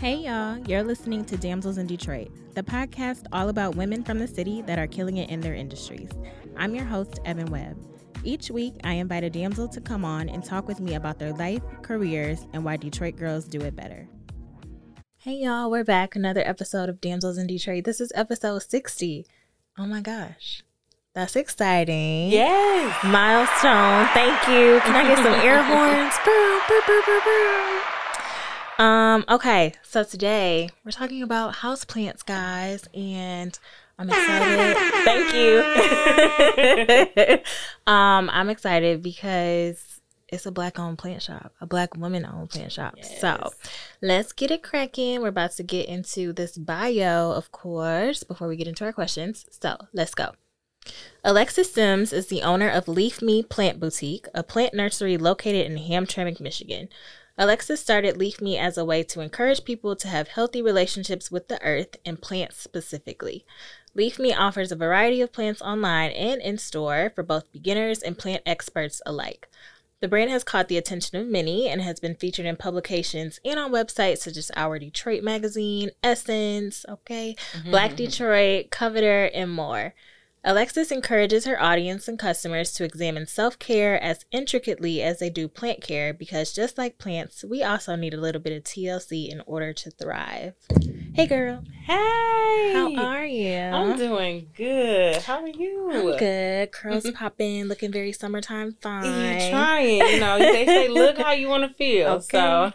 Hey y'all, you're listening to Damsels in Detroit, the podcast all about women from the city that are killing it in their industries. I'm your host, Evan Webb. Each week, I invite a damsel to come on and talk with me about their life, careers, and why Detroit girls do it better. Hey y'all, we're back. Another episode of Damsels in Detroit. This is episode 60. Oh my gosh. That's exciting. Yes. Milestone. Thank you. Can I get some air horns? Um, okay, so today we're talking about houseplants, guys, and I'm excited. Thank you. um, I'm excited because it's a black owned plant shop, a black woman owned plant shop. Yes. So let's get it cracking. We're about to get into this bio, of course, before we get into our questions. So let's go. Alexis Sims is the owner of Leaf Me Plant Boutique, a plant nursery located in Hamtramck, Michigan. Alexis started Leaf Me as a way to encourage people to have healthy relationships with the earth and plants specifically. Leaf Me offers a variety of plants online and in store for both beginners and plant experts alike. The brand has caught the attention of many and has been featured in publications and on websites such as Hour Detroit Magazine, Essence, okay, Black mm-hmm. Detroit, Coveteur, and more. Alexis encourages her audience and customers to examine self care as intricately as they do plant care because just like plants, we also need a little bit of TLC in order to thrive. Hey, girl. Hey. How are you? I'm doing good. How are you? I'm good. Curls mm-hmm. popping, looking very summertime fine. You trying? You know, they say look how you want to feel. Okay. So,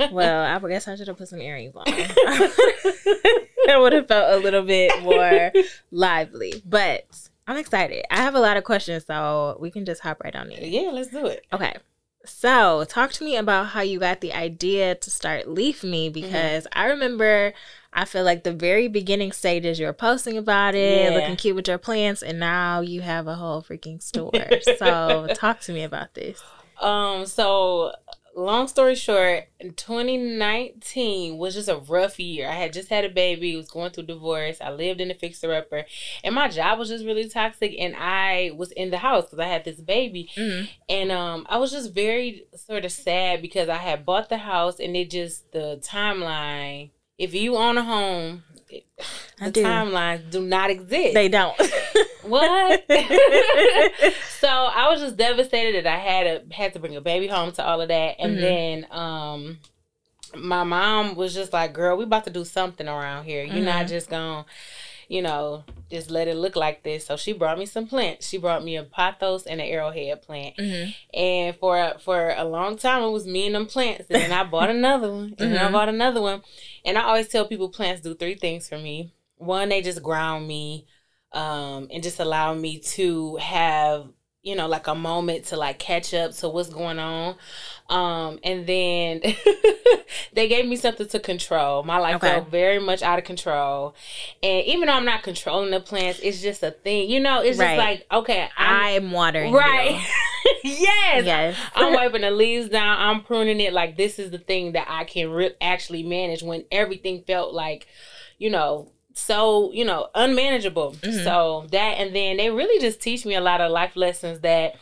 Well, I guess I should have put some earrings on. it would have felt a little bit more lively. But I'm excited. I have a lot of questions, so we can just hop right on in. yeah, let's do it. Okay. So, talk to me about how you got the idea to start Leaf Me because I remember I feel like the very beginning stages you were posting about it, Yeah. looking cute with your plants, and now you have a whole freaking store. so, talk to me about this. Um, so long story short, 2019 was just a rough year. I had just had a baby, was going through divorce. I lived in a fixer upper, and my job was just really toxic. And I was in the house because I had this baby, Mhm. and um, I was just very sort of sad because I had bought the house, and it just the timeline. If you own a home, I the do. timelines do not exist. They don't. What? so I was just devastated that I had a had to bring a baby home to all of that, and Mhm. then um, my mom was just like, "Girl, we about to do something around here. You're not Mhm. just gonna." You know, just let it look like this. So she brought me some plants. She brought me a pothos and an arrowhead plant. Mhm. And for for a long time, it was me and them plants. And then I bought another one, and then I Mhm. bought another one. And I always tell people plants do three things for me. One, they just ground me, um, and just allow me to have you know like a moment to like catch up to what's going on. Um, and then they gave me something to control. My life Okay. felt very much out of control, and even though I'm not controlling the plants, it's just a thing. You know, it's Right. just like okay, I'm I'm watering. right. yes. Yes. I'm wiping the leaves down. I'm pruning it. Like this is the thing that I can re- actually manage when everything felt like, you know, so you know unmanageable. Mhm. So that and then they really just teach me a lot of life lessons that.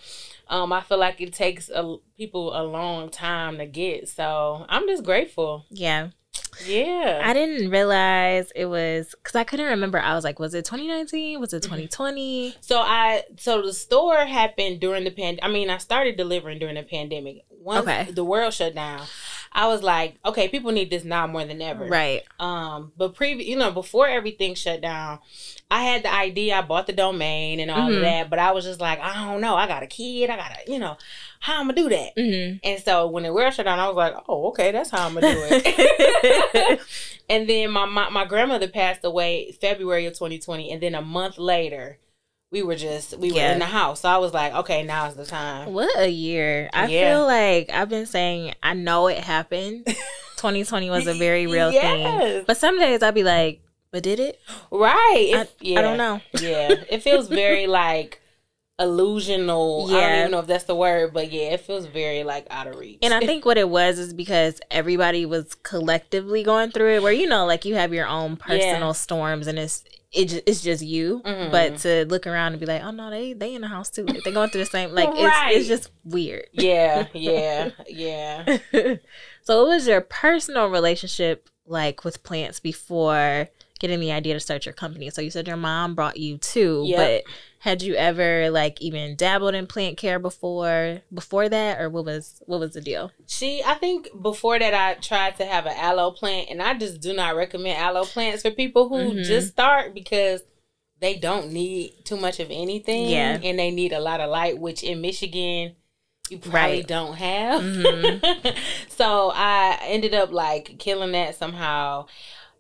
Um, I feel like it takes a, people a long time to get. So I'm just grateful. Yeah. Yeah. I didn't realize it was because I couldn't remember. I was like, was it 2019? Was it Mm-hmm. 2020? So I so the store happened during the pandemic. I mean, I started delivering during the pandemic. Once Okay. the world shut down, I was like, okay, people need this now more than ever. Right. Um, but previous, you know, before everything shut down, I had the idea. I bought the domain and all Mhm. of that, but I was just like, I don't know. I got a kid. I gotta, you know, how I'm gonna do that. hmm And so when the world shut down, I was like, oh, okay, that's how I'm gonna do it. and then my, my my grandmother passed away February of 2020, and then a month later, we were just we were in the house. So I was like, okay, now's the time. What a year. I Yeah. feel like I've been saying, I know it happened. 2020 was a very real thing. But some days I'd be like, but did it? Right? I, yeah. I don't know. yeah, it feels very like illusional. Yeah. I don't even know if that's the word, but yeah, it feels very like out of reach. And I think what it was is because everybody was collectively going through it, where you know, like you have your own personal storms, and it's it it's just you, Mhm. but to look around and be like, oh no, they they in the house too. Like, they going through the same. Like Right. it's it's just weird. Yeah, yeah, yeah. so, what was your personal relationship like with plants before getting the idea to start your company? So, you said your mom brought you two, Yep. but had you ever like even dabbled in plant care before before that, or what was what was the deal? She, I think before that, I tried to have an aloe plant, and I just do not recommend aloe plants for people who Mhm. just start because they don't need too much of anything, Yeah. and they need a lot of light, which in Michigan you probably Right. don't have. Mhm. so I ended up like killing that somehow.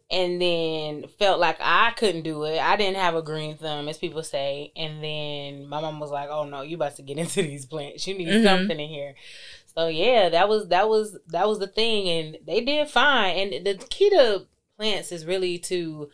And then felt like I couldn't do it. I didn't have a green thumb, as people say. And then my mom was like, "Oh no, you about to get into these plants. You need Mhm. something in here." So yeah, that was that was that was the thing, and they did fine. And the key to plants is really to,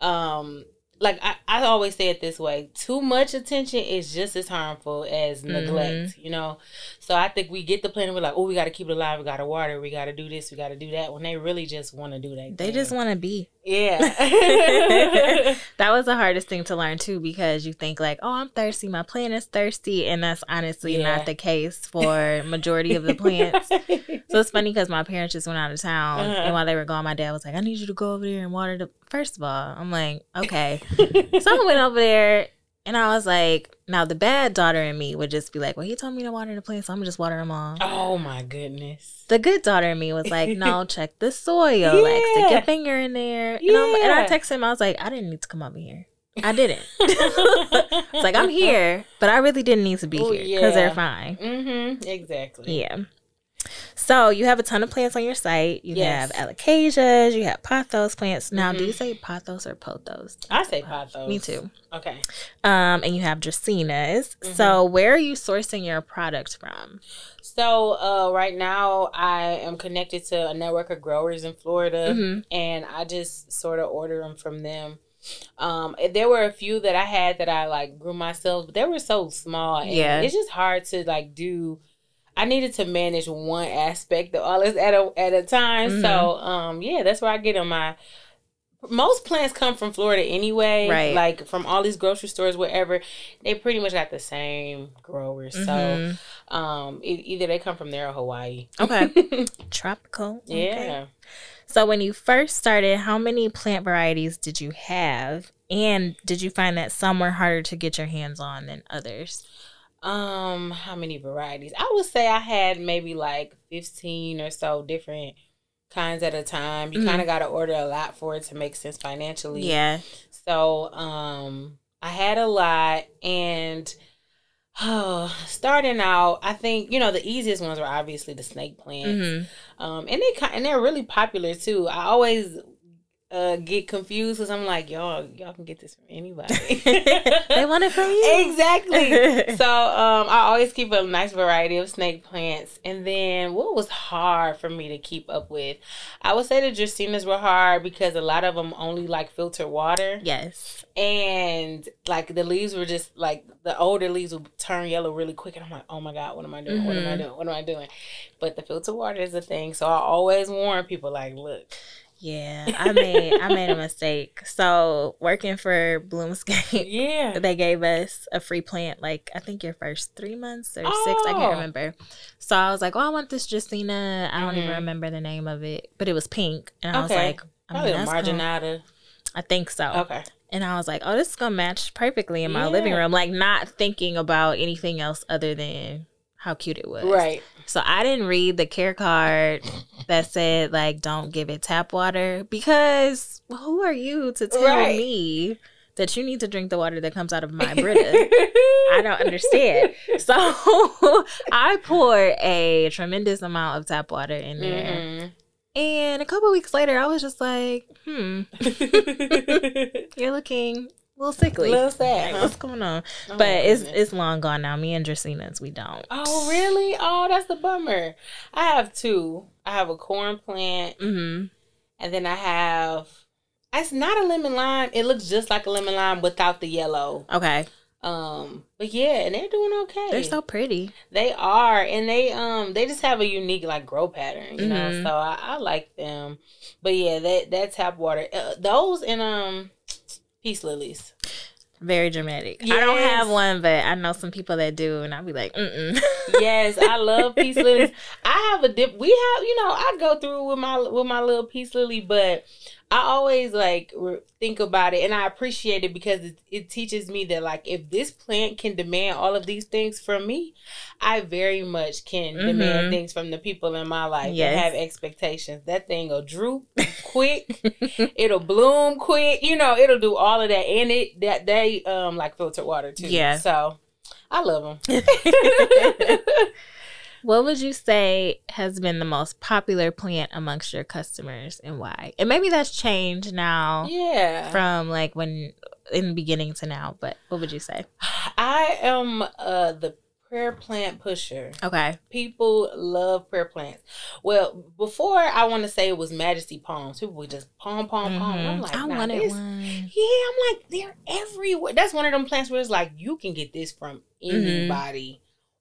um, like I, I always say it this way: too much attention is just as harmful as neglect. You know, so I think we get the plant and we're like, oh, we got to keep it alive. We got to water. We got to do this. We got to do that. When they really just want to do that. They just want to be. yeah. That was the hardest thing to learn too because you think like, oh, I'm thirsty, my plant is thirsty, and that's honestly Yeah. not the case for majority of the plants. So it's funny because my parents just went out of town, Uh-huh. and while they were gone, my dad was like, "I need you to go over there and water the." First of all, I'm like, okay. so I went over there, and I was like, now the bad daughter in me would just be like, well, he told me to water the plants, so I'm gonna just water them all. oh my goodness. The good daughter in me was like, no, check the soil, like stick Yeah. your finger in there. And, I'm, and I Yeah. texted him, I was like, I didn't need to come over here. I didn't. It's like I'm here, but I really didn't need to be Oh, here because they're fine. Mm-hmm. Exactly. Yeah. So you have a ton of plants on your site. You Yes. have alocasias, you have pothos plants. Now, do Mhm. you say pothos or pothos? I say pothos. Me too. Okay. Um, and you have dracaenas. Mhm. So where are you sourcing your product from? So uh, right now I am connected to a network of growers in Florida, Mhm. and I just sort of order them from them. Um, there were a few that I had that I like grew myself, but they were so small. And Yeah. it's just hard to like do. I needed to manage one aspect of all this at a at a time. Mhm. So um, yeah, that's where I get them. My most plants come from Florida anyway, Right. Like from all these grocery stores, wherever they pretty much got the same growers. So Mhm. um, e- either they come from there or Hawaii. Okay. Tropical. Okay. yeah. So when you first started, how many plant varieties did you have? And did you find that some were harder to get your hands on than others? Um, how many varieties? I would say I had maybe like fifteen or so different kinds at a time. You Mhm. kind of got to order a lot for it to make sense financially. Yeah. So, um, I had a lot and oh, starting out, I think you know the easiest ones were obviously the snake plants. hmm Um, and they and they're really popular too. I always uh get confused because I'm like, y'all, y'all can get this from anybody. they want it from you. exactly. so um, I always keep a nice variety of snake plants. And then what was hard for me to keep up with, I would say the dracaenas were hard because a lot of them only like filter water, Yes. and like the leaves were just like the older leaves would turn yellow really quick, and I'm like, oh my god, what am I doing? What am I Mhm. doing? What am I doing? But the filter water is a thing, so I always warn people like, look, Yeah. I made I made a mistake. So working for Bloomscape, yeah, they gave us a free plant like I think your first three months or six. I Oh. can't remember. So I was like, Oh, I want this Justina. I don't even Mhm. remember the name of it. But it was pink. And I was like, I probably mean, a that's gonna- I think so. Okay, And I was like, oh, this is gonna match perfectly in my living room. Like not thinking about anything else other than how cute it was. right. So I didn't read the care card that said like don't give it tap water because who are you to tell Right. me that you need to drink the water that comes out of my Brita? I don't understand. So I poured a tremendous amount of tap water in there. Mhm. And a couple weeks later I was just like, hmm, you're looking little sickly. Little sad, Like, huh? What's going on? Oh, but it's goodness. it's long gone now. Me and Dracaenas, we don't. Oh really? Oh, that's a bummer. I have two. I have a corn plant, hmm and then I have. It's not a lemon lime. It looks just like a lemon lime without the yellow. Okay, Um, but yeah, and they're doing okay. they're so pretty. They are, and they um they just have a unique like grow pattern, you know. Mhm. So I, I like them. But yeah, that that tap water, uh, those and um Peace lilies. Very dramatic. I don't have one, but I know some people that do, and I'll be like, mm yes, I love peace lilies. I have a dip. We have, you know, I go through with my with my little peace lily, but I always like re- think about it, and I appreciate it because it, it teaches me that like if this plant can demand all of these things from me, I very much can Mhm. demand things from the people in my life Yes. and have expectations. That thing will droop quick. it'll bloom quick. You know, it'll do all of that, and it that they um like filtered water too. Yeah. So I love them. What would you say has been the most popular plant amongst your customers and why? And maybe that's changed now yeah. from like when in the beginning to now, but what would you say? I am uh the prayer plant pusher. Okay. People love prayer plants. Well, before I want to say it was Majesty palms. People would just palm, palm, palm. And I'm like, I nah, wanted this- one. Yeah, I'm like, they're everywhere. That's one of them plants where it's like you can get this from Mm-hmm.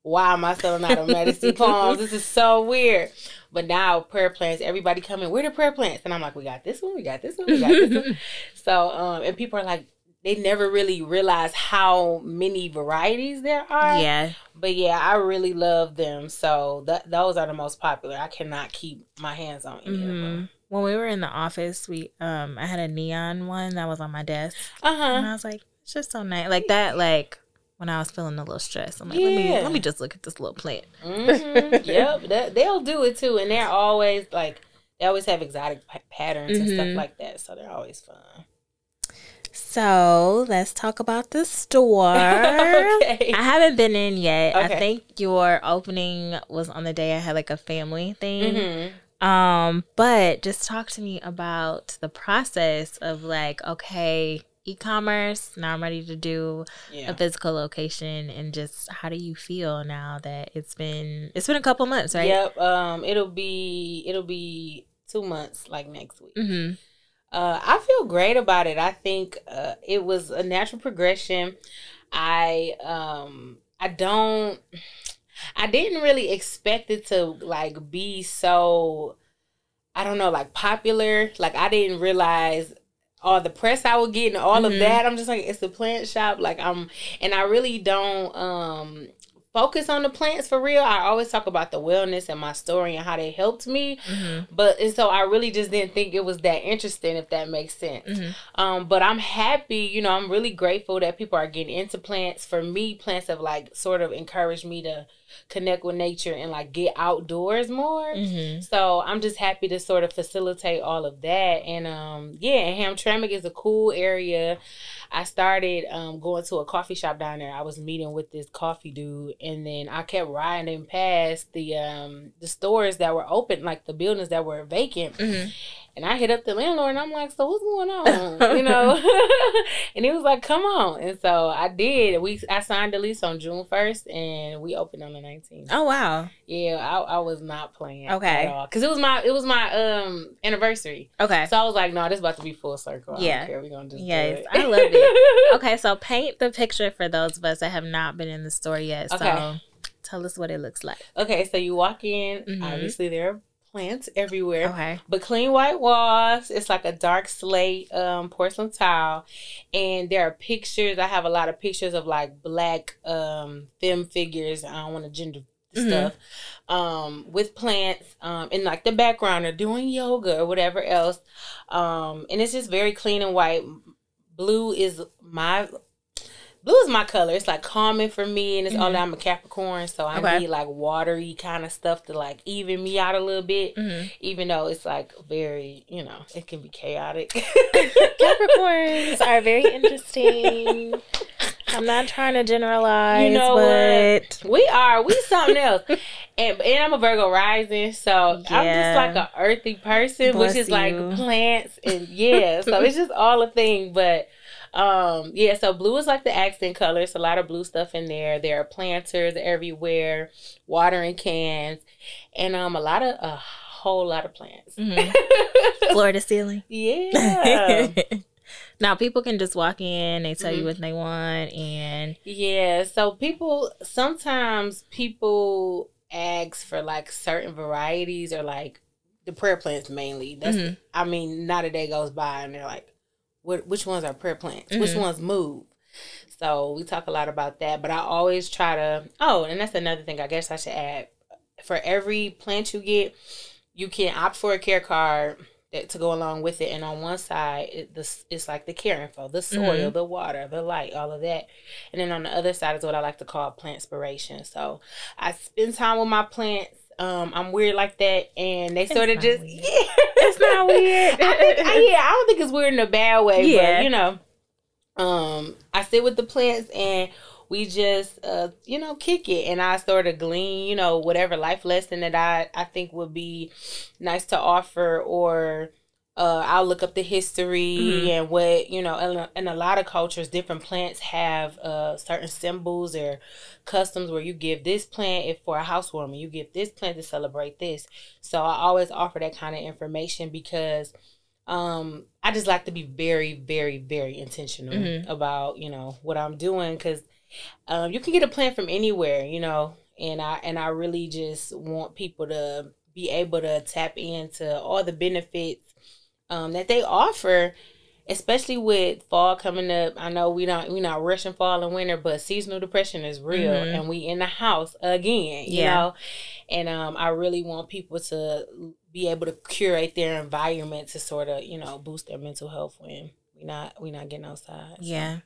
Why am I selling out of Majesty palms? This is so weird. But now prayer plants, everybody coming. Where the prayer plants? And I'm like, we got this one, we got this one, we got this one. So, um, and people are like, they never really realize how many varieties there are. yeah. But yeah, I really love them. So th- those are the most popular. I cannot keep my hands on any of them. When we were in the office, we um I had a neon one that was on my desk. Uh huh. And. I was like, it's just so nice. Like that, like when I was feeling a little stressed. I'm like, let me let me just look at this little plant. hmm yep, that, they'll do it too, and they're always like they always have exotic pa- patterns and stuff Mhm. like that. So they're always fun. So let's talk about the store. okay. I haven't been in yet. I think your opening was on the day I had like a family thing. hmm Um, but just talk to me about the process of like, okay, e-commerce. Now I'm ready to do Yeah. a physical location, and just how do you feel now that it's been it's been a couple months, right? Yep. Um. It'll be it'll be two months like next week. Mm-hmm. Uh, I feel great about it. I think uh, it was a natural progression. I um I don't I didn't really expect it to like be so I don't know like popular. Like I didn't realize all the press I would get and all of Mhm. that. I'm just like it's a plant shop. Like I'm and I really don't um focus on the plants for real. I always talk about the wellness and my story and how they helped me. Mm-hmm. But and so I really just didn't think it was that interesting, if that makes sense. Mhm. Um, but I'm happy, you know, I'm really grateful that people are getting into plants. For me, plants have like sort of encouraged me to connect with nature and like get outdoors more. Mm-hmm. So I'm just happy to sort of facilitate all of that. And um, yeah, and Hamtramck is a cool area. I started um, going to a coffee shop down there. I was meeting with this coffee dude, and then I kept riding past the um, the stores that were open, like the buildings that were vacant. Mm-hmm. And I hit up the landlord, and I'm like, "So what's going on?" you know. and he was like, "Come on." And so I did. We I signed the lease on June 1st, and we opened on the 19th. Oh wow. Yeah, I, I was not playing Okay. at all because it was my it was my um anniversary. Okay. So I was like, no, this is about to be full circle. I Yeah. don't care. We're gonna just Yes, do it. I love it. Okay, so paint the picture for those of us that have not been in the store yet. So Okay. tell us what it looks like. okay, so you walk in. Mhm. Obviously, there are plants everywhere. Okay. But clean white walls. It's like a dark slate um, porcelain tile, and there are pictures. I have a lot of pictures of like black um, femme figures. I don't want to gender Mhm. stuff um, with plants um, in like the background or doing yoga or whatever else. Um, and it's just very clean and white. Blue is my blue is my color. It's like calming for me, and it's all Mhm. that I'm a Capricorn, so I Okay. need like watery kind of stuff to like even me out a little bit hmm even though it's like very, you know, it can be chaotic. Capricorns are very interesting. I'm not trying to generalize, You know but we are, we something else. And and I'm a Virgo rising, so I'm just like a earthy person, Bless which is like plants and yeah, so it's just all a thing. But um yeah, so blue is like the accent color. It's a lot of blue stuff in there. There are planters everywhere, watering cans, and um a lot of a whole lot of plants. Mhm. floor to ceiling. yeah. now people can just walk in, they tell you Mhm. what they want, and Yeah, so people sometimes people ask for like certain varieties or like the prayer plants mainly. That's Mhm. I mean, not a day goes by and they're like, what which ones are prayer plants, which ones move. So we talk a lot about that, but I always try to. Oh, and that's another thing. I guess I should add. For every plant you get, you can opt for a care card that, to go along with it. And on one side, it, this it's like the care info, the soil, the water, the light, all of that. And then on the other side is what I like to call plant inspiration. So I spend time with my plants. Um, I'm weird like that, and they sort of just weird. yeah. Weird. I think, yeah, I don't think it's weird in a bad way. Yeah. but you know, um, I sit with the plants and we just uh you know kick it and i sort of glean you know whatever life lesson that i i think would be nice to offer or uh i'll look up the history Mhm. and what you know in a, in a lot of cultures different plants have uh certain symbols or customs where you give this plant if for a housewarming you give this plant to celebrate this so i always offer that kind of information because um i just like to be very very very intentional Mhm. about you know what i'm doing because um, you can get a plant from anywhere, you know, and I and I really just want people to be able to tap into all the benefits um, that they offer, especially with fall coming up. I know we don't we not rushing fall and winter, but seasonal depression is real, Mhm. and we in the house again, you Yeah. know, and um, I really want people to be able to curate their environment to sort of you know boost their mental health when we not we not getting outside. so. Yeah.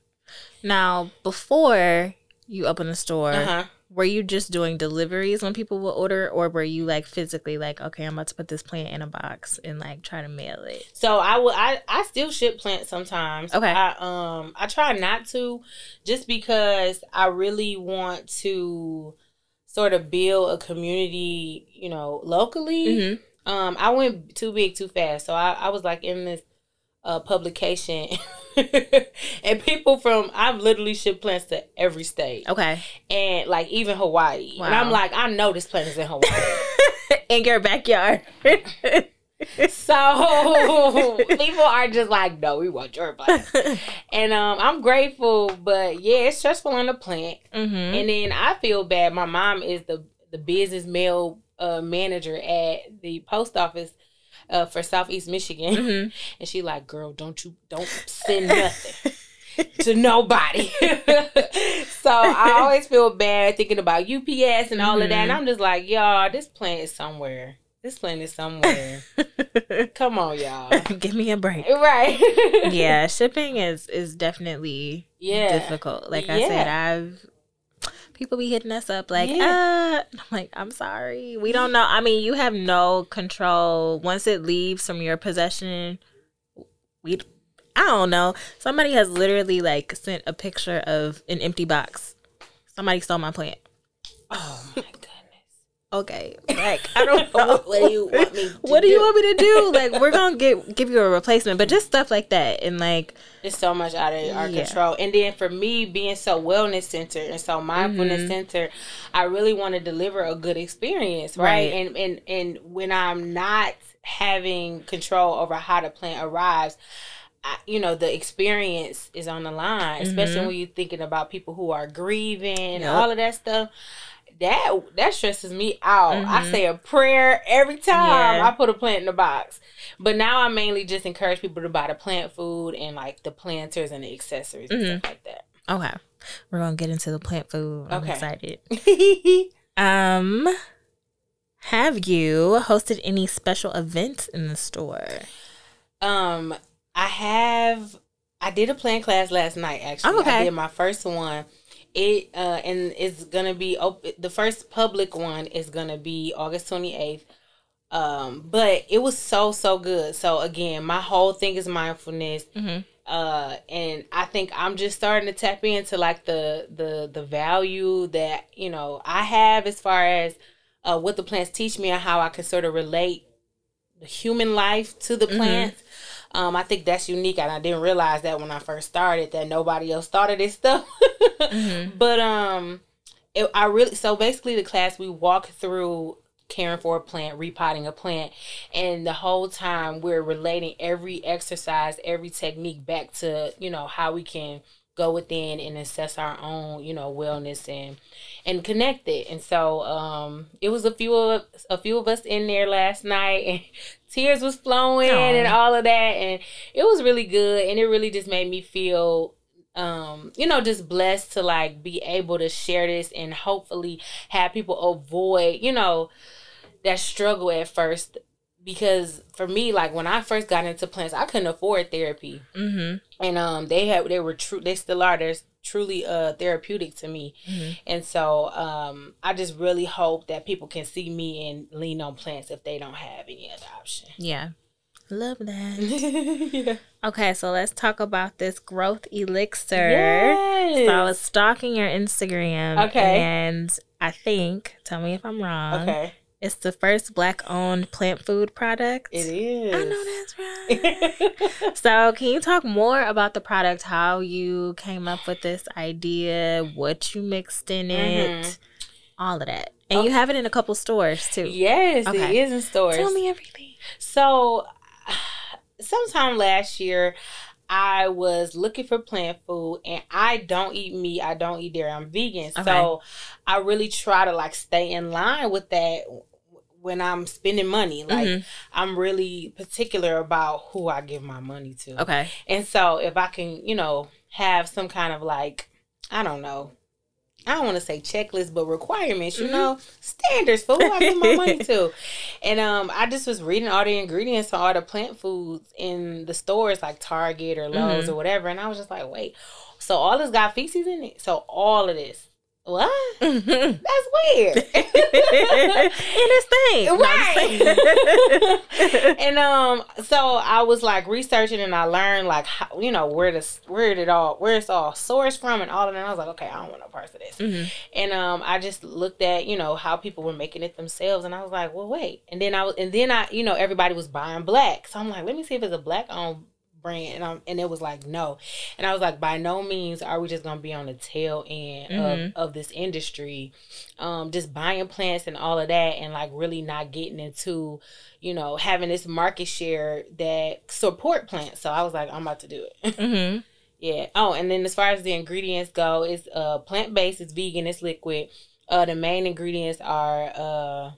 Now, before you open the store, Uh-huh. Were you just doing deliveries when people will order, or were you like physically like, okay, I'm about to put this plant in a box and like try to mail it? So I will. I I still ship plants sometimes. Okay. I um I try not to, just because I really want to sort of build a community. You know, locally. Mm-hmm. Um, I went too big too fast, so I I was like in this uh publication. and people from I've literally shipped plants to every state Okay. and like even Hawaii. Wow. And I'm like, I know this plant is in Hawaii. in your backyard. So people are just like, no, we want your plant. And um, I'm grateful, but yeah, it's stressful on the plant. mm-hmm. And then I feel bad. My mom is the the business mail uh, manager at the post office uh, for Southeast Michigan, Mhm. and she like, girl, don't you don't send nothing. to nobody. so I always feel bad thinking about UPS and all of that. And Mhm. I'm just like, y'all, this plant is somewhere. This plant is somewhere. Come on, y'all. Give me a break. Right. Yeah, shipping is is definitely Yeah. difficult. Like I said, I've people be hitting us up like, Yeah. uh, I'm like, I'm sorry, we don't know. I mean, you have no control once it leaves from your possession. We, I don't know. Somebody has literally like sent a picture of an empty box. Somebody stole my plant. Oh my. Okay, like I don't know. What, what do you want me to What do you want me to do? Like we're gonna get give you a replacement, but just stuff like that, and like It's so much out of our Yeah. control. And then for me, being so wellness centered and so mindfulness Mhm. centered, I really want to deliver a good experience, right? Right. And and and when I'm not having control over how the plant arrives. I, you know the experience is on the line, especially Mhm. when you're thinking about people who are grieving and all of that stuff. That that stresses me out. I Mhm. say a prayer every time Yeah. I put a plant in the box. But now I mainly just encourage people to buy the plant food and like the planters and the accessories and Mhm. stuff like that. okay, we're gonna get into the plant food. I'm Okay. excited. Um, have you hosted any special events in the store? um, I have. I did a plant class last night. Actually, Oh, okay. I did my first one. It uh, and it's gonna be open. The first public one is gonna be August twenty eighth. Um, but it was so so good. So again, my whole thing is mindfulness. Mm-hmm. uh and i think i'm just starting to tap into like the the the value that you know i have as far as uh what the plants teach me and how i can sort of relate the human life to the Mhm. plants um i think that's unique and i didn't realize that when i first started that nobody else started this stuff Mhm. but um it, i really so basically the class we walk through caring for a plant repotting a plant and the whole time we're relating every exercise every technique back to you know how we can go within and assess our own, you know, wellness and and connect it. And so um it was a few of a few of us in there last night and tears was flowing Aw. and all of that and it was really good and it really just made me feel um you know just blessed to like be able to share this and hopefully have people avoid you know that struggle at first because for me like when i first got into plants i couldn't afford therapy Mm-hmm. and um they had they were true they still are they're truly uh therapeutic to me Mhm. and so um i just really hope that people can see me and lean on plants if they don't have any other option Yeah. Love that. yeah. Okay, so let's talk about this growth elixir. Yes. So I was stalking your Instagram. Okay. And I think, tell me if I'm wrong. okay It's the first black owned plant food product. it is I know that's right. so, can you talk more about the product, how you came up with this idea, what you mixed in it, Mhm. all of that? And you have it in a couple stores too. yes Okay. it is in stores Tell me everything. So, sometime last year, I was looking for plant food, and I don't eat meat. I don't eat dairy. I'm vegan, Okay. so I really try to like stay in line with that when I'm spending money. Like Mhm. I'm really particular about who I give my money to. Okay. And so, if I can, you know, have some kind of like, I don't know. I don't want to say checklist, but requirements, you Mhm. know, standards for who I give my money to. And um, I just was reading all the ingredients on all the plant foods in the stores like Target or Lowe's Mhm. or whatever. And I was just like, wait, so all this got feces in it? So all of this. What? and That's weird. And it's thing. No, I'm just saying. and um, so I was like researching, and I learned like how, you know where this where it all where it's all sourced from, and all of that. And I was like, okay, I don't want no parts of this. Mhm. And um, I just looked at you know how people were making it themselves, and I was like, well, wait. And then I was, and then I, you know, everybody was buying black, so I'm like, let me see if it's a black owned brand, and um, and it was like no, and I was like, by no means are we just gonna be on the tail end Mhm. of of this industry, um, just buying plants and all of that, and like really not getting into, you know, having this market share that support plants. So I was like, I'm about to do it. Mhm. Yeah. Oh, and then as far as the ingredients go, it's uh plant based, it's vegan, it's liquid. Uh the main ingredients are uh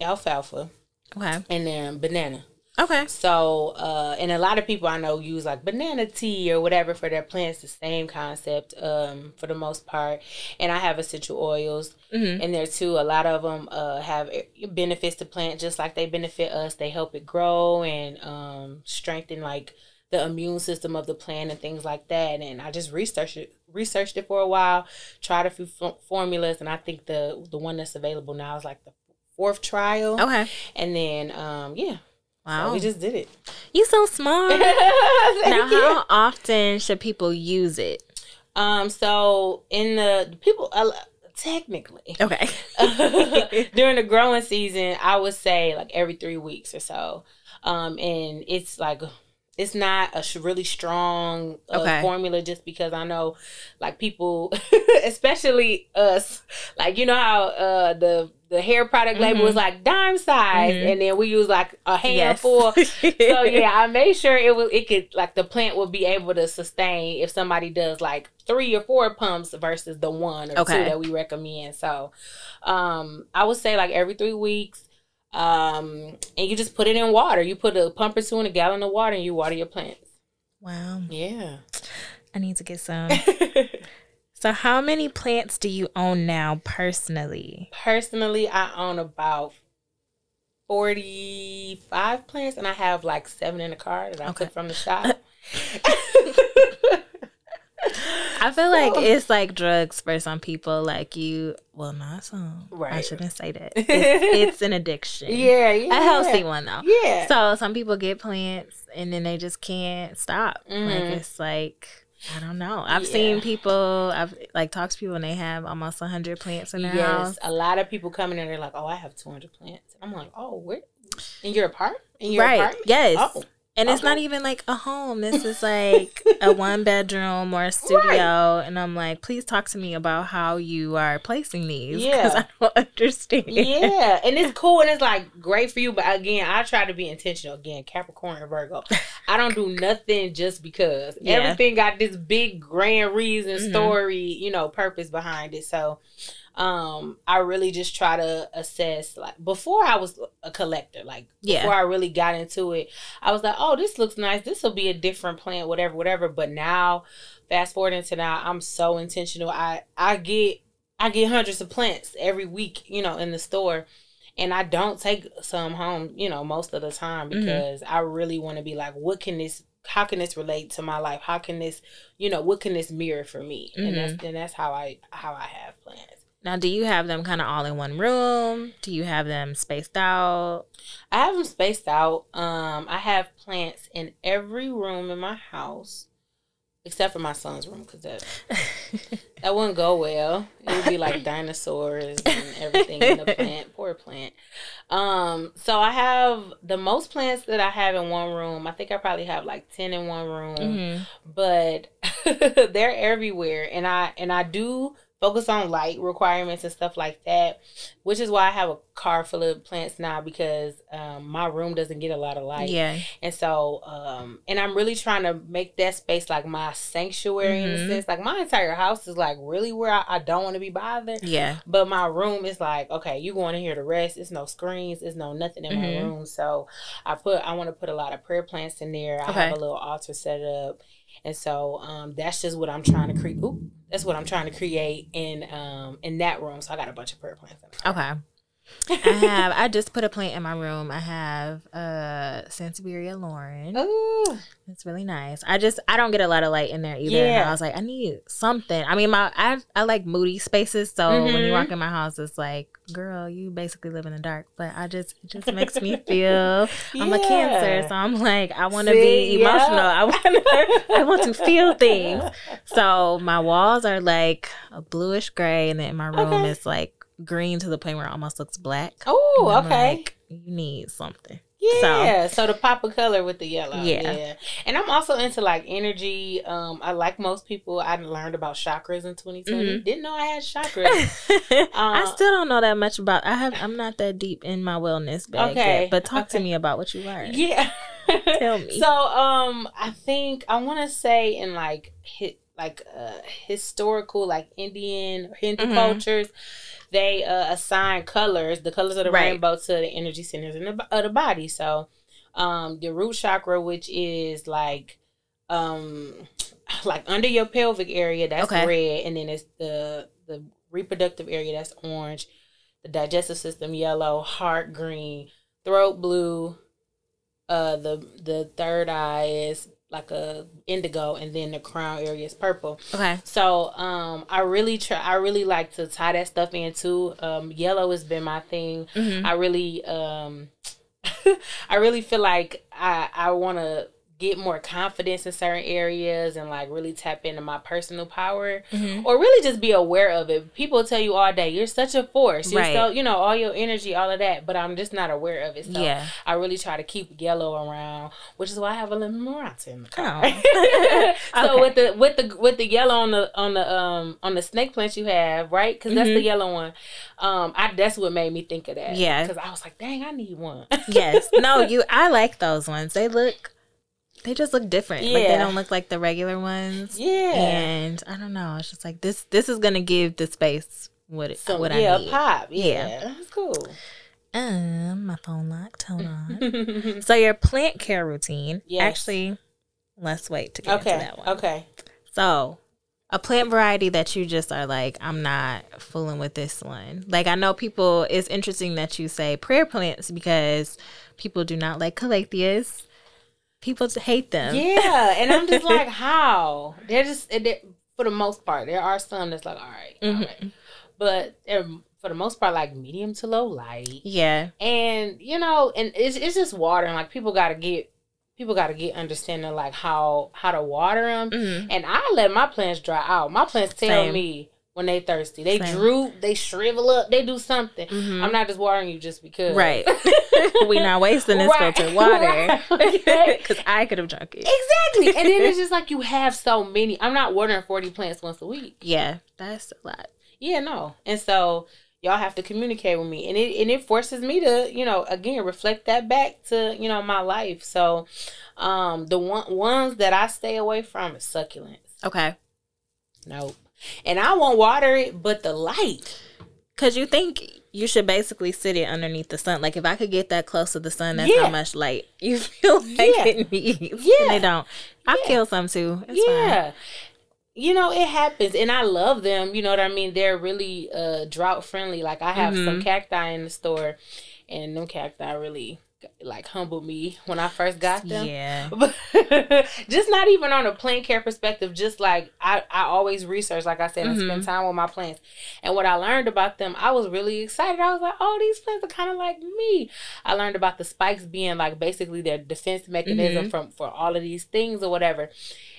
alfalfa Okay. and then banana. Okay. So uh and a lot of people I know use like banana tea or whatever for their plants, the same concept um for the most part. And I have essential oils hmm in there too. A lot of them uh have benefits to plant just like they benefit us. They help it grow and um strengthen like the immune system of the plant and things like that. And I just researched it, researched it for a while, tried a few f- formulas, and I think the the one that's available now is like the fourth trial. Okay. And then um yeah, Wow. so we just did it. you so smart. now, how often should people use it? Um, so in the the people uh, technically Okay. during the growing season, I would say like every three weeks or so. Um, and it's like it's not a really strong uh, Okay. formula just because I know like people, especially us, like you know how uh the the hair product label Mhm. is like dime size, Mhm. and then we use like a Yes. handful. so yeah, I made sure it was it could like the plant would be able to sustain if somebody does like three or four pumps versus the one or Okay. two that we recommend. So um I would say like every three weeks. Um and you just put it in water. You put a pump or two in a gallon of water and you water your plants. Wow. Yeah. I need to get some. so, how many plants do you own now personally? Personally, I own about 45 plants and I have like seven in the car that I Okay. took from the shop. I feel like it's like drugs for some people. Like you, well, not some. Right. I shouldn't say that. It's, it's an addiction. yeah, yeah. a healthy one though. Yeah. So some people get plants and then they just can't stop. Like Mhm. it's like I don't know. I've Yeah. seen people. I've like talked to people and they have almost hundred plants in their yes, house. a lot of people come in and they're like, "Oh, I have 200 plants." I'm like, "Oh, where? In your apartment? In your Right. apartment? Yes. Oh, And it's not even like a home. This is like a one bedroom or a studio. Right. And I'm like, please talk to me about how you are placing these. Because I don't understand. Yeah. And it's cool and it's like great for you. But again, I try to be intentional. Again, Capricorn and Virgo. I don't do nothing just because. Yeah. Everything got this big grand reason, mm-hmm. story, you know, purpose behind it. So um i really just try to assess like before i was a collector like yeah. before i really got into it i was like oh this looks nice this will be a different plant whatever whatever but now fast forward into now i'm so intentional i i get i get hundreds of plants every week you know in the store and i don't take some home you know most of the time mm-hmm. because mm-hmm. i really want to be like what can this how can this relate to my life how can this you know what can this mirror for me mm-hmm. and that's and that's how i how i have plants now, do you have them kind of all in one room? Do you have them spaced out? I have them spaced out. Um, I have plants in every room in my house, except for my son's room, because that that wouldn't go well. It would be like dinosaurs and everything in the plant. Poor plant. Um, so I have the most plants that I have in one room. I think I probably have like ten in one room, mm-hmm. but they're everywhere, and I and I do focus on light requirements and stuff like that, which is why I have a car full of plants now because um, my room doesn't get a lot of light. Yeah. And so, um, and I'm really trying to make that space like my sanctuary mm-hmm. in a mm-hmm. sense. Like my entire house is like really where I, I don't want to be bothered. Yeah. But my room is like, okay, you going in here to rest. It's no screens. It's no nothing in mm-hmm. my room. So I put, I want to put a lot of prayer plants in there. I okay. have a little altar set up and so um, that's just what I'm trying to create. That's what I'm trying to create in um, in that room. So I got a bunch of prayer plants. Okay. I have. I just put a plant in my room. I have uh Sansevieria Lauren. Ooh, it's really nice. I just I don't get a lot of light in there either. Yeah. And I was like, I need something. I mean, my I I like moody spaces. So mm-hmm. when you mm-hmm. walk in my house, it's like, girl, you basically live in the dark. But I just it just makes me feel. yeah. I'm a Cancer, so I'm like, I want to be emotional. Yeah. I want I want to feel things. So my walls are like a bluish gray, and then my room okay. is like green to the point where it almost looks black. Oh, okay. Like, you need something. Yeah, so, so the pop of color with the yellow. Yeah. yeah. And I'm also into like energy. Um, I like most people. I learned about chakras in 2020. Mm-hmm. Didn't know I had chakras. I uh, still don't know that much about. I have. I'm not that deep in my wellness bag okay. Yet, but talk okay. to me about what you learned. Yeah. Tell me. So, um, I think I want to say in like hit like uh historical like Indian Hindu mm-hmm. cultures they uh, assign colors, the colors of the right. rainbow, to the energy centers in the, of the body. So, um, the root chakra, which is like, um, like under your pelvic area, that's okay. red, and then it's the the reproductive area that's orange, the digestive system yellow, heart green, throat blue. Uh, the the third eye is like a indigo and then the crown area is purple. Okay. So um I really try I really like to tie that stuff in too. Um yellow has been my thing. Mm-hmm. I really um I really feel like I I wanna get more confidence in certain areas and like really tap into my personal power mm-hmm. or really just be aware of it. People tell you all day, you're such a force. You're right. so, you know, all your energy, all of that, but I'm just not aware of it. So yeah. I really try to keep yellow around, which is why I have a lemon maranta in the car. Oh. so okay. with the with the with the yellow on the on the um on the snake plant you have, right? Cuz mm-hmm. that's the mm-hmm. yellow one. Um I that's what made me think of that. Yeah. Cuz I was like, "Dang, I need one." yes. No, you I like those ones. They look they just look different. Yeah. Like they don't look like the regular ones. Yeah. And I don't know. It's just like this this is gonna give the space what it so, what yeah, I need. pop. Yeah. Pop. Yeah. That's cool. Um, my phone lock, tone on. so your plant care routine. Yes. Actually, let's wait to get okay. into that one. Okay. So a plant variety that you just are like, I'm not fooling with this one. Like I know people it's interesting that you say prayer plants because people do not like calatheas people hate them. Yeah, and I'm just like, how? They're just they're, for the most part. There are some that's like, all right, mm-hmm. all right. but they're for the most part like medium to low light. Yeah, and you know, and it's it's just water, and like people got to get people got to get understanding like how how to water them. Mm-hmm. And I let my plants dry out. My plants tell Same. me when they thirsty. They Same. droop, they shrivel up, they do something. Mhm. I'm not just watering you just because. Right. we not wasting this Right. filtered water Right. Okay. because I could have drunk it. Exactly. And then it's just like you have so many. I'm not watering 40 plants once a week. Yeah, that's a lot. Yeah, no. And so y'all have to communicate with me. And it and it forces me to, you know, again, reflect that back to, you know, my life. So um the one ones that I stay away from is succulents. Okay. Nope. And I won't water it, but the light. Cause you think you should basically sit it underneath the sun. Like if I could get that close to the sun, that's Yeah. how much light you feel like Yeah. it needs. Yeah. And they don't. I Yeah. kill some too. It's fine. yeah. You know, it happens and I love them. You know what I mean? They're really uh drought friendly. Like I have some Mhm. cacti in the store and them cacti really like humbled me when I first got them. Yeah. But just not even on a plant care perspective, just like I, I always research, like I said, I spend Mhm. time with my plants. And what I learned about them, I was really excited. I was like, oh, these plants are kind of like me. I learned about the spikes being like basically their defense mechanism Mhm. from for all of these things or whatever.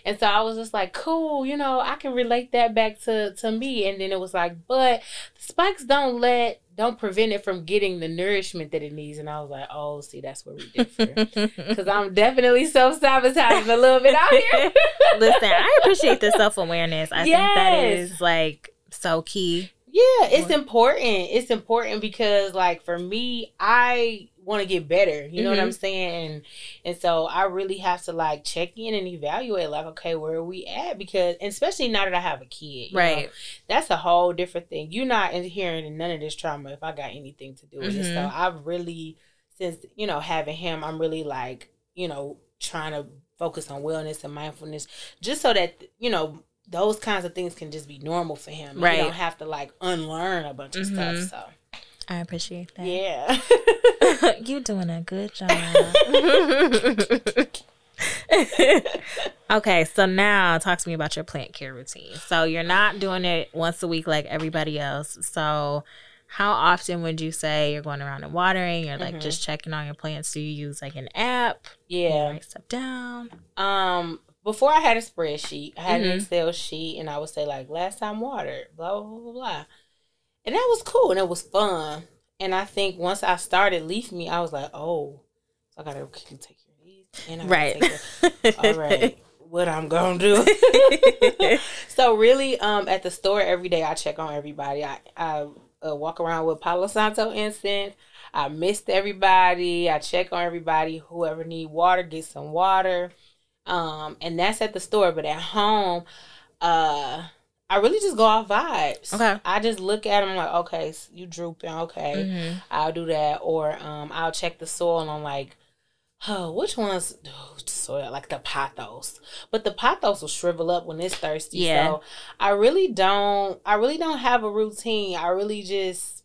And so I was just like, cool, you know, I can relate that back to, to me. And then it was like, but the spikes don't let don't prevent it from getting the nourishment that it needs. And I was like, oh, see, that's where we differ. Because I'm definitely self sabotaging a little bit out here. Listen, I appreciate the self awareness. I think that is like so key. Yeah, it's important. It's important because, like, for me, I want to get better. You know what Mhm. I'm saying? And and so I really have to like check in and evaluate, like, okay, where are we at? Because and especially now that I have a kid, you Right. know, that's a whole different thing. You're not inhering in none of this trauma if I got anything to do with it. So Mhm. I've really, since you know having him, I'm really like, you know, trying to focus on wellness and mindfulness, just so that you know those kinds of things can just be normal for him. Right. You don't have to like unlearn a bunch of Mhm. stuff. So I appreciate that. yeah. You're doing a good job. okay, so now talk to me about your plant care routine. So you're not doing it once a week like everybody else. So how often would you say you're going around and watering? You're like Mhm. just checking on your plants. Do you use like an app? yeah. Write stuff down. Um, before I had a spreadsheet, I had an Mhm. Excel sheet, and I would say like last time watered, blah blah blah blah blah, and that was cool and it was fun. And I think once I started Leaf Me, I was like, oh, so I gotta take care of these, and I Right. all right, what I'm gonna do. so really, um, at the store every day, I check on everybody. I I uh, walk around with Palo Santo incense. I mist everybody. I check on everybody. Whoever need water, get some water. Um, and that's at the store. But at home, uh, I really just go off vibes. Okay. I just look at them like, okay, you drooping, okay. Mhm. I'll do that, or um, I'll check the soil and I'm like, oh, which ones? Oh, soil like the pothos, but the pothos will shrivel up when it's thirsty. Yeah. So I really don't. I really don't have a routine. I really just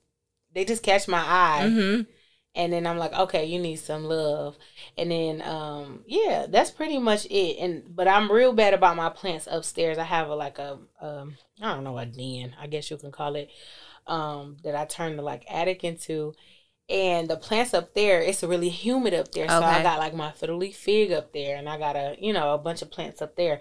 they just catch my eye, Mhm. And then I'm like, okay, you need some love, and then um, yeah, that's pretty much it. And but I'm real bad about my plants upstairs. I have a like a um, I don't know a den, I guess you can call it, um, that I turned the like attic into. And the plants up there, it's really humid up there. So I got like my fiddle leaf fig up there, and I got a you know a bunch of plants up there.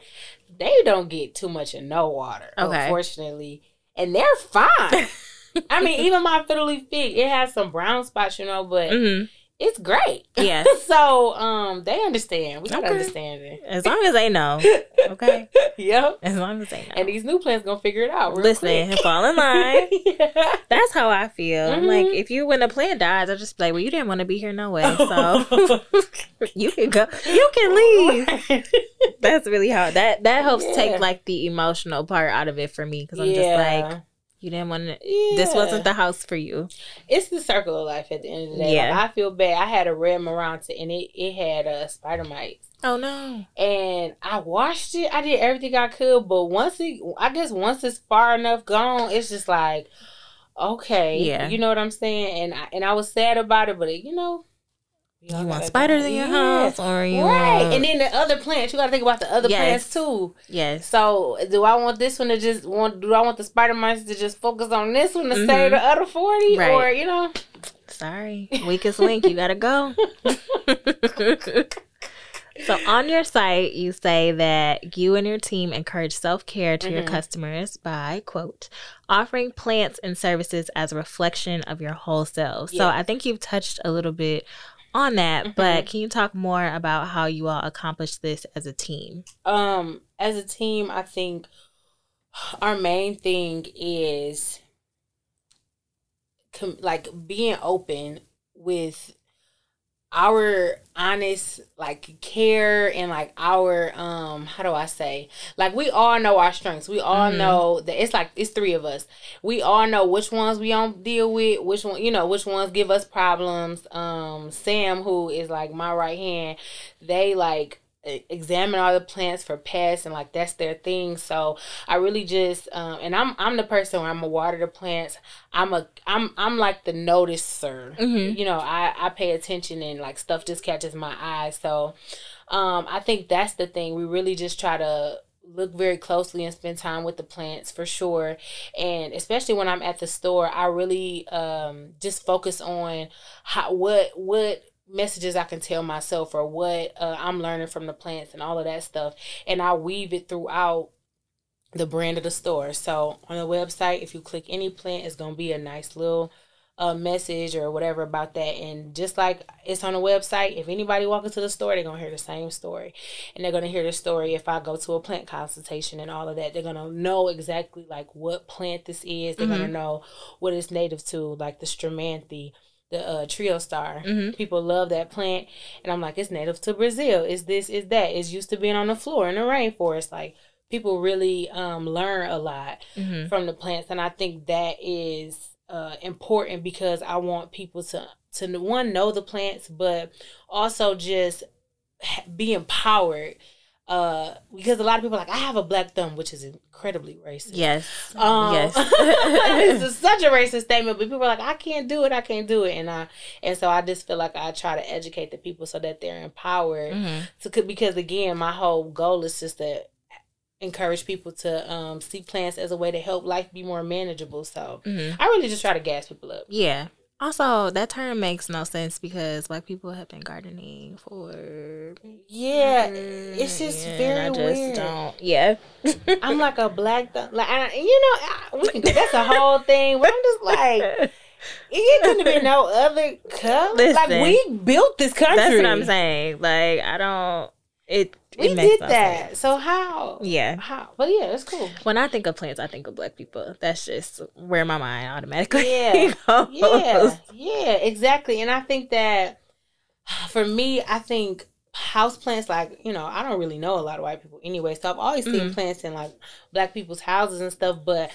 They don't get too much of no water, Okay. unfortunately, and they're fine. I mean, even my fiddle leaf fig, it has some brown spots, you know, but Mhm. it's great. Yeah. so um, they understand. We got Okay. understanding. As long as they know. Okay. yep. As long as they know. And these new plants gonna figure it out. Listen, quick. fall in line. yeah. That's how I feel. I'm Like if you when a plant dies, I just be like, well, you didn't want to be here no way, so you can go. You can leave. That's really how that that helps Yeah. take like the emotional part out of it for me because I'm just like, you didn't want to. This wasn't the house for you. It's the circle of life at the end of the day. Yeah. Like, I feel bad. I had a red maranta and it, it had uh, spider mites. Oh no. And I washed it. I did everything I could. But once it, I guess once it's far enough gone, it's just like, okay. Yeah. You know what I'm saying? And I, and I was sad about it, but it, you know. You want spiders in your house, or you Right. want- And then the other plants, you got to think about the other Yes. plants too. yes, So, do I want this one to just want? Do I want the spider mites to just focus on this one to Mhm. save the other forty, Right. or you know? sorry, weakest link. You gotta go. So on your site, you say that you and your team encourage self care to your Mhm. customers by quote offering plants and services as a reflection of your whole self. So I think you've touched a little bit on that, but can you talk more about how you all accomplished this as a team? um as a team i think our main thing is com- like being open with our honest like care and like our um how do i say? Like we all know our strengths. We all Mhm. know that it's like it's three of us. We all know which ones we don't deal with which one you know which ones give us problems. Um sam who is like my right hand they like examine all the plants for pests and like that's their thing. So i really just um and i'm i'm the person where i'm gonna water the plants i'm a i'm i'm like the noticer. Mhm. you know i i pay attention and like stuff just catches my eye. So um i think that's the thing. We really just try to look very closely and spend time with the plants for sure. And especially when i'm at the store i really um just focus on how what what messages i can tell myself or what uh, i'm learning from the plants and all of that stuff. And i weave it throughout the brand of the store. So on the website if you click any plant it's going to be a nice little uh, message or whatever about that. And just like it's on the website if anybody walk into the store they're going to hear the same story. And they're going to hear the story if i go to a plant consultation and all of that. They're going to know exactly like what plant this is. They're going to know what it's native to like the Stromanthe the uh, Triostar. Mhm. people love that plant. And i'm like it's native to brazil. Is this is that. It's used to being on the floor in the rainforest. Like people really um, learn a lot Mhm. from the plants. And i think that is uh, important because i want people to to one know the plants but also just be empowered uh because a lot of people are like i have a black thumb which is incredibly racist Yes. um, yes. this is such a racist statement, but people are like, I can't do it, I can't do it, and I, and so I just feel like I try to educate the people so that they're empowered Mhm. to because again, my whole goal is just to encourage people to um see plants as a way to help life be more manageable. So Mhm. I really just try to gas people up. Yeah. Also, that term makes no sense because black people have been gardening for Yeah, it's just Yeah, very I just weird. don't. Yeah. I'm like a black, th- like I, you know, I, we can go. That's a whole thing. But I'm just like. It couldn't have been no other color. Like we built this country. That's what I'm saying. Like I don't. It. We it did that. sense. So how? Yeah. How? But yeah, it's cool. When I think of plants, I think of black people. That's just where my mind automatically Yeah. goes. Yeah, yeah, exactly. And I think that for me, I think house plants, like you know, I don't really know a lot of white people anyway, so I've always seen Mhm. plants in like black people's houses and stuff. But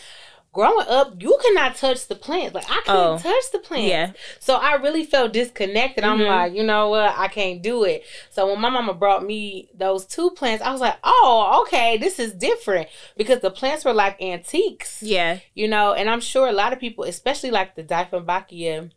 growing up, you cannot touch the plants. Like I couldn't Oh. touch the plants. Yeah. So I really felt disconnected. I'm Mhm. like, you know what? I can't do it. So when my mama brought me those two plants, I was like, oh, okay, this is different because the plants were like antiques, Yeah. you know. And I'm sure a lot of people, especially like the Dieffenbachia,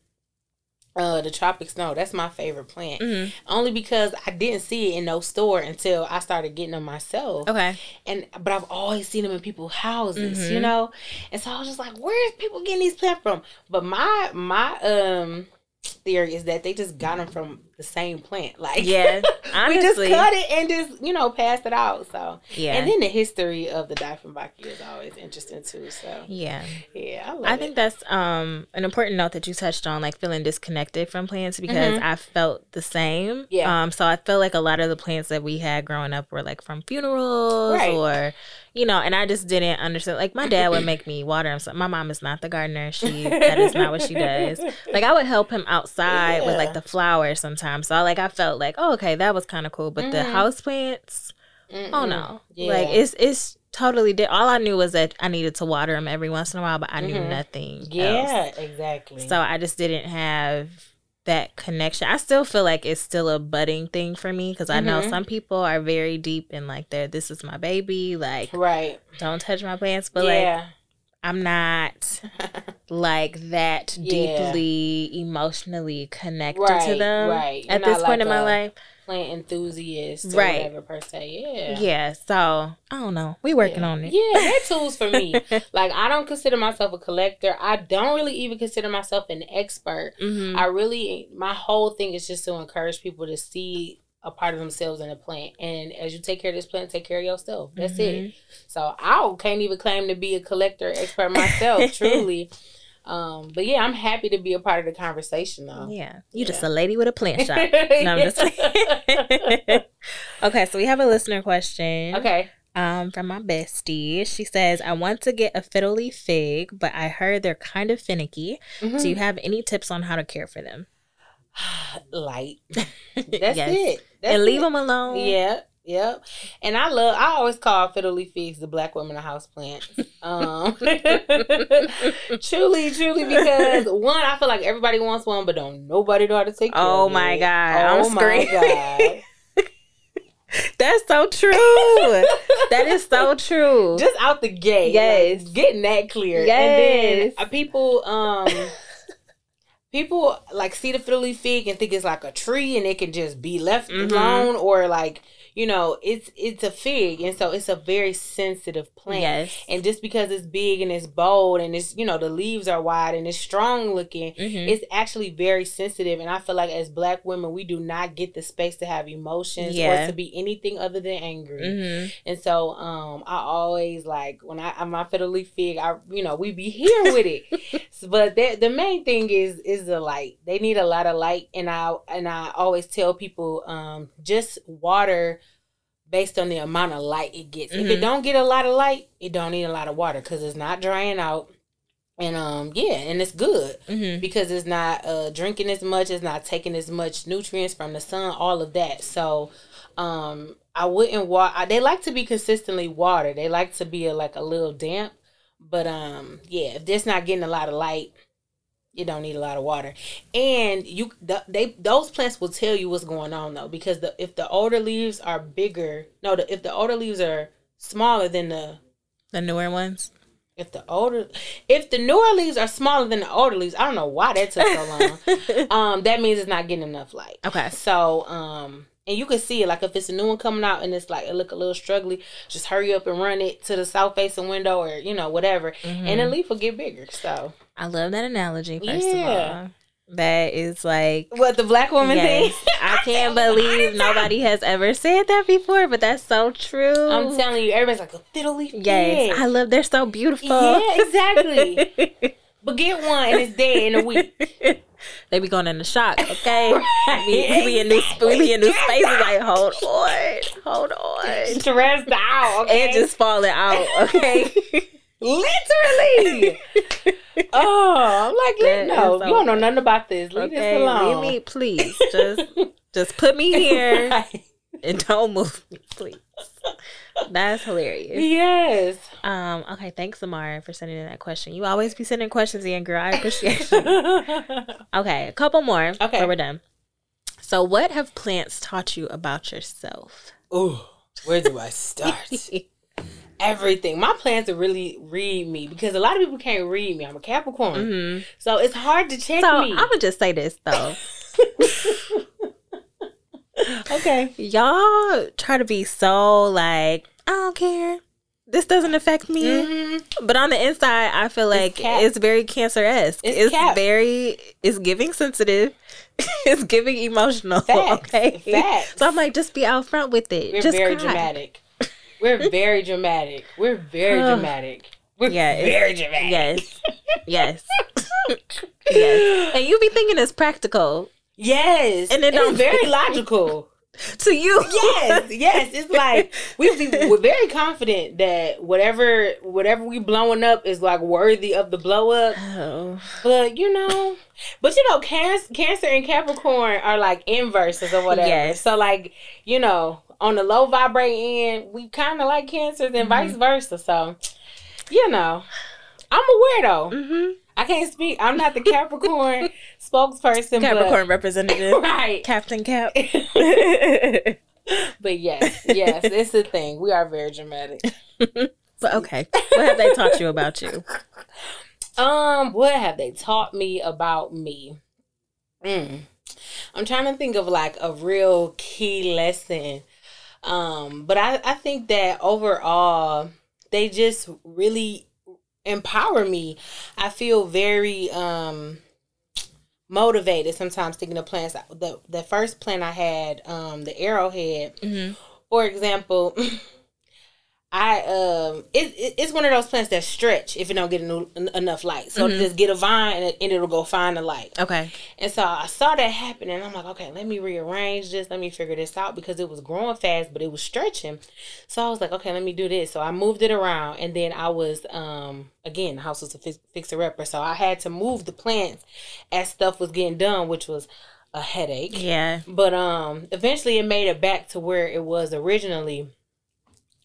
uh, the tropic snow, that's my favorite plant. hmm Only because I didn't see it in no store until I started getting them myself Okay. and but I've always seen them in people's houses, you Mhm. know. And so I was just like, where is people getting these plants from? But my my um theory is that they just got them from the same plant, like Yeah. we just cut it and just you know passed it out. So Yeah. and then the history of the Dieffenbachia is always interesting too. So yeah. yeah, I I think that's um an important note that you touched on, like feeling disconnected from plants because Mhm. I felt the same. Yeah. Um. So I feel like a lot of the plants that we had growing up were like from funerals Right. or, you know, and I just didn't understand. Like my dad would make me water them. So my mom is not the gardener. She that is not what she does. Like I would help him outside with like the flowers sometimes. So like I felt like, oh, okay, that was kind of cool. But the Mhm. house plants, oh no, Yeah. like it's it's totally di- all I knew was that I needed to water them every once in a while, but I knew Mhm. nothing. else. yeah, exactly. So I just didn't have that connection. I still feel like it's still a budding thing for me because I know Mhm. some people are very deep in like they're this is my baby, like right. don't touch my plants, but like yeah. I'm not like that Yeah. deeply emotionally connected to them right. You're at this point like in my a- life. plant enthusiast or Right. whatever per se. Yeah. Yeah. so I don't know. We working yeah. on it. Yeah, they're tools for me. like I don't consider myself a collector. I don't really even consider myself an expert. hmm I really my whole thing is just to encourage people to see a part of themselves in a plant. And as you take care of this plant, take care of yourself. That's Mhm. it. So I can't even claim to be a collector expert myself, truly. Um, but yeah, I'm happy to be a part of the conversation though. Yeah. You just Yeah. a lady with a plant shop. No, I'm just okay, so we have a listener question. okay. Um, from my bestie. She says, I want to get a fiddle leaf fig, but I heard they're kind of finicky. Mhm. Do you have any tips on how to care for them? Light. That's Yes. it. That's and leave it. them alone. Yeah, yep. And I love. I always call fiddle leaf figs the black women of house plants. Um, truly, truly, because one, I feel like everybody wants one, but don't nobody know how to take care Oh of my it. God, Oh I'm my. God. That's so true. that is so true. Just out the gate, Yes. like, getting that clear. Yes. And then uh, people, um. People like see the fiddle leaf fig and think it's like a tree and it can just be left Mhm. alone or like you know it's it's a fig and so it's a very sensitive plant yes. And just because it's big and it's bold and it's, you know, the leaves are wide and it's strong looking, Mhm. it's actually very sensitive. And I feel like as black women, we do not get the space to have emotions Yeah. or to be anything other than angry. Mhm. And so um I always like when I I'm my fiddle leaf fig, I you know, we be here with it. But the the main thing is is the light. They need a lot of light and I and I always tell people um just water based on the amount of light it gets. If it Mhm. don't get a lot of light, it don't need a lot of water cuz it's not drying out. And um yeah, and it's good Mhm. because it's not uh drinking as much, it's not taking as much nutrients from the sun, all of that. So um I wouldn't water they like to be consistently watered. They like to be a, like a little damp. But um yeah, if it's not getting a lot of light, you don't need a lot of water. And you the, they those plants will tell you what's going on though because the if the older leaves are bigger, no, the, if the older leaves are smaller than the The newer ones. if the older if the newer leaves are smaller than the older leaves, I don't know why that took so long. um, that means it's not getting enough light. okay. So, um, and you can see it like if it's a new one coming out and it's like it look a little struggly, just hurry up and run it to the south facing window or you know whatever, and the leaf will get bigger. So, I love that analogy, first Yeah. of all. That is like what the black woman Yes. thing? I can't believe nobody has ever said that before, but that's so true. I'm telling you, everybody's like a fiddle leaf. Yes, fig." I love. They're so beautiful. Yeah, exactly. but get one and it's dead in a week. they be going into shock. Okay, we, we be in new we be in new spaces. Like hold on, hold on, Stressed out. Okay, and just falling out. Okay, literally. oh, I'm like, no, you don't know nothing about this. Leave okay. this alone. Leave me, please. Just just put me here Right. and don't move me, please. That's hilarious. Yes. Um. Okay. Thanks, Amara, for sending in that question. You always be sending questions in, girl. I appreciate you. Okay, a couple more. Okay. we're done. So, what have plants taught you about yourself? Ooh, where do I start? Everything. My plans to really read me because a lot of people can't read me. I'm a Capricorn, hmm so it's hard to check So, me. I'm gonna just say this though. okay. Y'all try to be so like, I don't care. This doesn't affect me. Mhm. But on the inside, I feel like cap. it's, very cancer esque. It's It's, cap. very, it's giving sensitive. it's giving emotional. Facts. Okay. Facts. So I'm like, just be out front with it. We're just very cry. dramatic. We're very dramatic. We're very dramatic. We're it's- very dramatic. Yes. Yes. yes. And you be thinking it's practical Yes. And it it's very logical. to you. yes, yes. It's like we be we're very confident that whatever whatever we blowing up is like worthy of the blow up. Oh. But you know, but you know, cancer, cancer and Capricorn are like inverses or whatever. Yes. So like you know, on the low vibrating end, we kind of like cancers and vice Mm-hmm. versa. So you know, I'm a weirdo. hmm I can't speak. I'm not the Capricorn spokesperson. Capricorn representative. right? Captain Cap. but yes, yes, it's a thing. We are very dramatic. But okay. What have they taught you about you? Um, what have they taught me about me? Mm. I'm trying to think of like a real key lesson. Um, but I, I think that overall they just really empower me. I feel very um motivated sometimes thinking of plants. The the first plant I had, um, the arrowhead, Mm-hmm. for example, I um it, it- it's one of those plants that stretch if it don't get en- enough light. So Mhm. just get a vine and, it, and it'll go find the light. Okay. And so I saw that happen, and I'm like, okay, let me rearrange this. Let me figure this out because it was growing fast, but it was stretching. So I was like, okay, let me do this. So I moved it around, and then I was, um, again, the house was a fix- fixer upper, so I had to move the plants as stuff was getting done, which was a headache. Yeah. But um, eventually it made it back to where it was originally.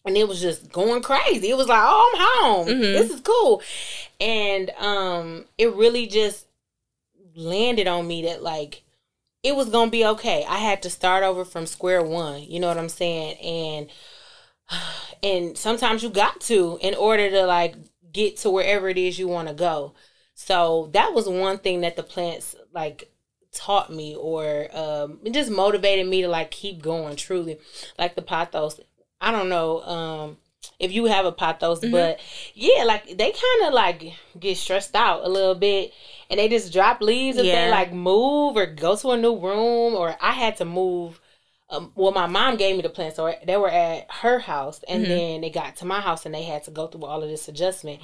And it was just going crazy. It was like, oh, I'm home. Mhm. This is cool. And um, it really just landed on me that like it was gonna be okay. I had to start over from square one. You know what I'm saying? And and sometimes you got to in order to like get to wherever it is you want to go. So that was one thing that the plants like taught me or um it just motivated me to like keep going truly like the pothos i don't know um if you have a pothos Mhm. but yeah like they kind of like get stressed out a little bit and they just drop leaves if Yeah. they like move or go to a new room or i had to move um, well, my mom gave me the plants, so they were at her house, and Mhm. then they got to my house, and they had to go through all of this adjustment,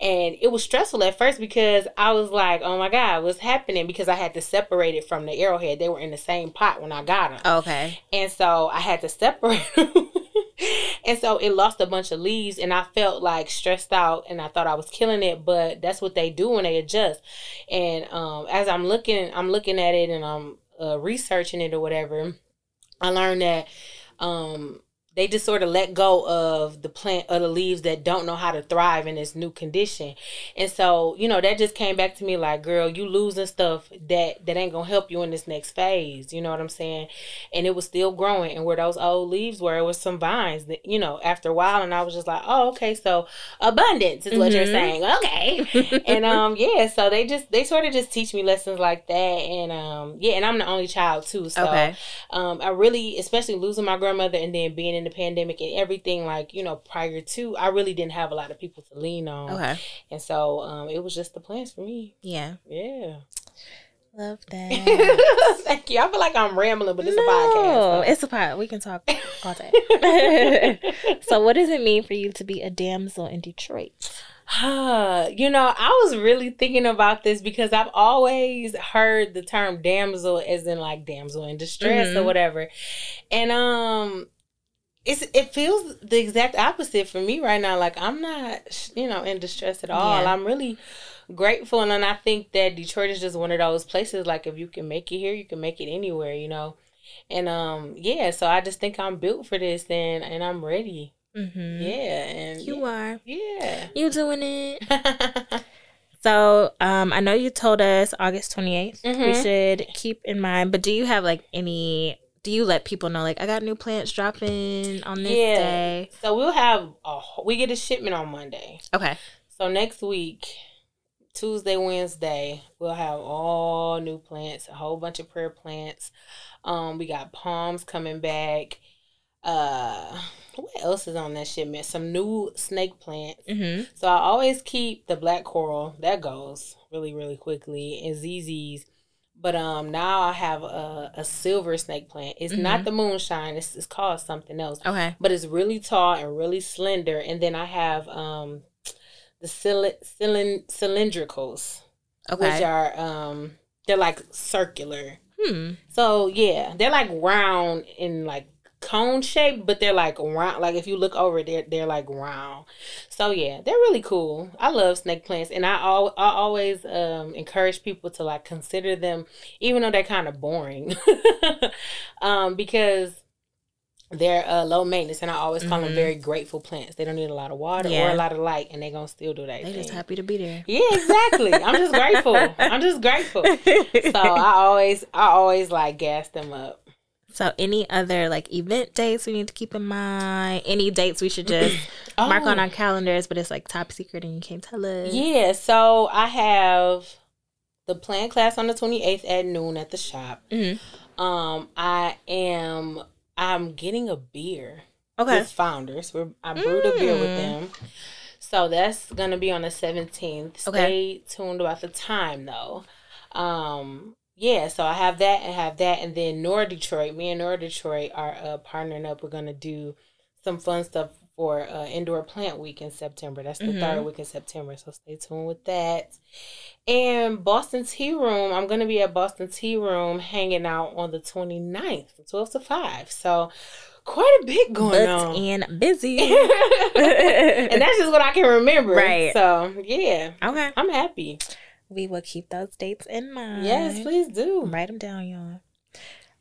and it was stressful at first because I was like, "Oh my god, what's happening?" Because I had to separate it from the arrowhead; they were in the same pot when I got them, Okay. and so I had to separate them. and so it lost a bunch of leaves, and I felt like stressed out, and I thought I was killing it. But that's what they do when they adjust. And um, as I'm looking, I'm looking at it, and I'm uh, researching it or whatever. I learned that um, they just sort of let go of the plant of the leaves that don't know how to thrive in this new condition. And so, you know, that just came back to me like, girl, you losing stuff that that ain't gonna help you in this next phase. You know what I'm saying? And it was still growing. And where those old leaves were, it was some vines that, you know, after a while, and I was just like, oh, okay, so abundance is what you're Mhm. saying. Okay. and um, yeah, so they just they sort of just teach me lessons like that. And um, yeah, and I'm the only child too. So okay. um, I really, especially losing my grandmother and then being in the pandemic and everything, like, you know, prior to, I really didn't have a lot of people to lean on. Okay. And so um, it was just the plans for me. Yeah. Yeah. Love that. Thank you. I feel like I'm rambling, but it's no, a podcast. it's a pod. We can talk all day. so, what does it mean for you to be a damsel in Detroit? Uh you know, I was really thinking about this because I've always heard the term damsel as in like damsel in distress or Mhm. whatever. And um it's it feels the exact opposite for me right now. Like I'm not, you know, in distress at all. Yeah. I'm really grateful and then I think that Detroit is just one of those places like if you can make it here, you can make it anywhere, you know. And um yeah, so I just think I'm built for this and and I'm ready. Mm-hmm. Yeah, and You are. yeah. You doing it. So, um, I know you told us August 28th. We Mhm. should keep in mind, but do you have like any do you let people know like I got new plants dropping on this Yeah. day? So we'll have a we get a shipment on Monday. Okay. So next week, Tuesday, Wednesday, we'll have all new plants, a whole bunch of prayer plants. Um, we got palms coming back. Uh, what else is on that shipment? Some new snake plants. Mm-hmm. So I always keep the black coral. That goes really, really quickly. And ZZs. But um now I have a, a silver snake plant. It's not Mhm. the moonshine. It's, it's called something else Okay. but it's really tall and really slender. And then I have um the cyli- cylin- cylindricals, which are um they're like circular. Hmm. So yeah, they're like round in like cone shape, but they're like round. Like if you look over, they're they're like round. So yeah, they're really cool. I love snake plants, and I al- I always um encourage people to like consider them, even though they're kind of boring, um because they're uh, low maintenance, and I always call them Mhm. very grateful plants. They don't need a lot of water or a lot of light, and they're gonna still do that. They're just happy to be there. Yeah, exactly. I'm just grateful. I'm just grateful. So I always, I always like gas them up. So, any other like event dates we need to keep in mind? Any dates we should just mark on Oh, our calendars, but it's like top secret and you can't tell us? Yeah, so I have the plant class on the 28th at noon at the shop. Mhm. Um, I am, I'm getting a beer Okay. with founders. We're, I brewed a beer with Mm. them. So that's gonna be on the 17th. Okay. Stay tuned about the time though. Um, yeah, so I have that and have that, and then Nora Detroit. Me and Nora Detroit are uh, partnering up. We're gonna do some fun stuff for uh, Indoor Plant Week in September. That's the Mhm. third week in September, so stay tuned with that. And Boston Tea Room, I'm gonna be at Boston Tea Room hanging out on the 29th, from 12 to 5. So quite a bit going Booked on. and busy. and that's just what I can remember. Right. So yeah, okay. I'm happy. We will keep those dates in mind. Yes, please do. Write them down, y'all.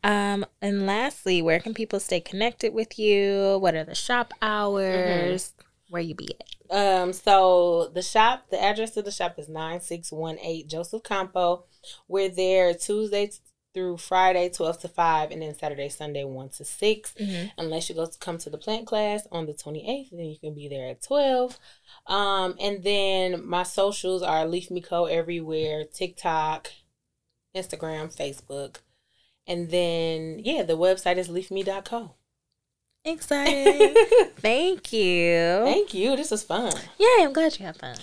Um, and lastly, where can people stay connected with you? What are the shop hours? Where you be at? Um, so the shop, the address of the shop is nine six one eight Joseph Campau. We're there Tuesday through Friday, twelve to five, and then Saturday, Sunday, one to 6 Unless you go to come to the plant class on the twenty eighth, then you can be there at twelve. Um, and then my socials are Leaf Me Co everywhere, TikTok, Instagram, Facebook. And then yeah, the website is leafme.co. Exciting. Thank you. Thank you. This was fun. Yay, I'm glad you had fun.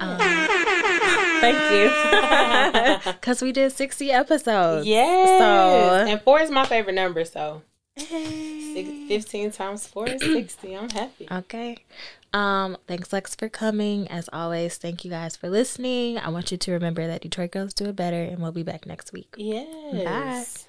Um, thank you. Because we did 60 episodes. Yes. So- and four is my favorite number, so six, 15 times four is 60. I'm happy. Okay. Um, thanks Lex for coming. As always, thank you guys for listening. I want you to remember that Detroit girls do it better and we'll be back next week. Yes.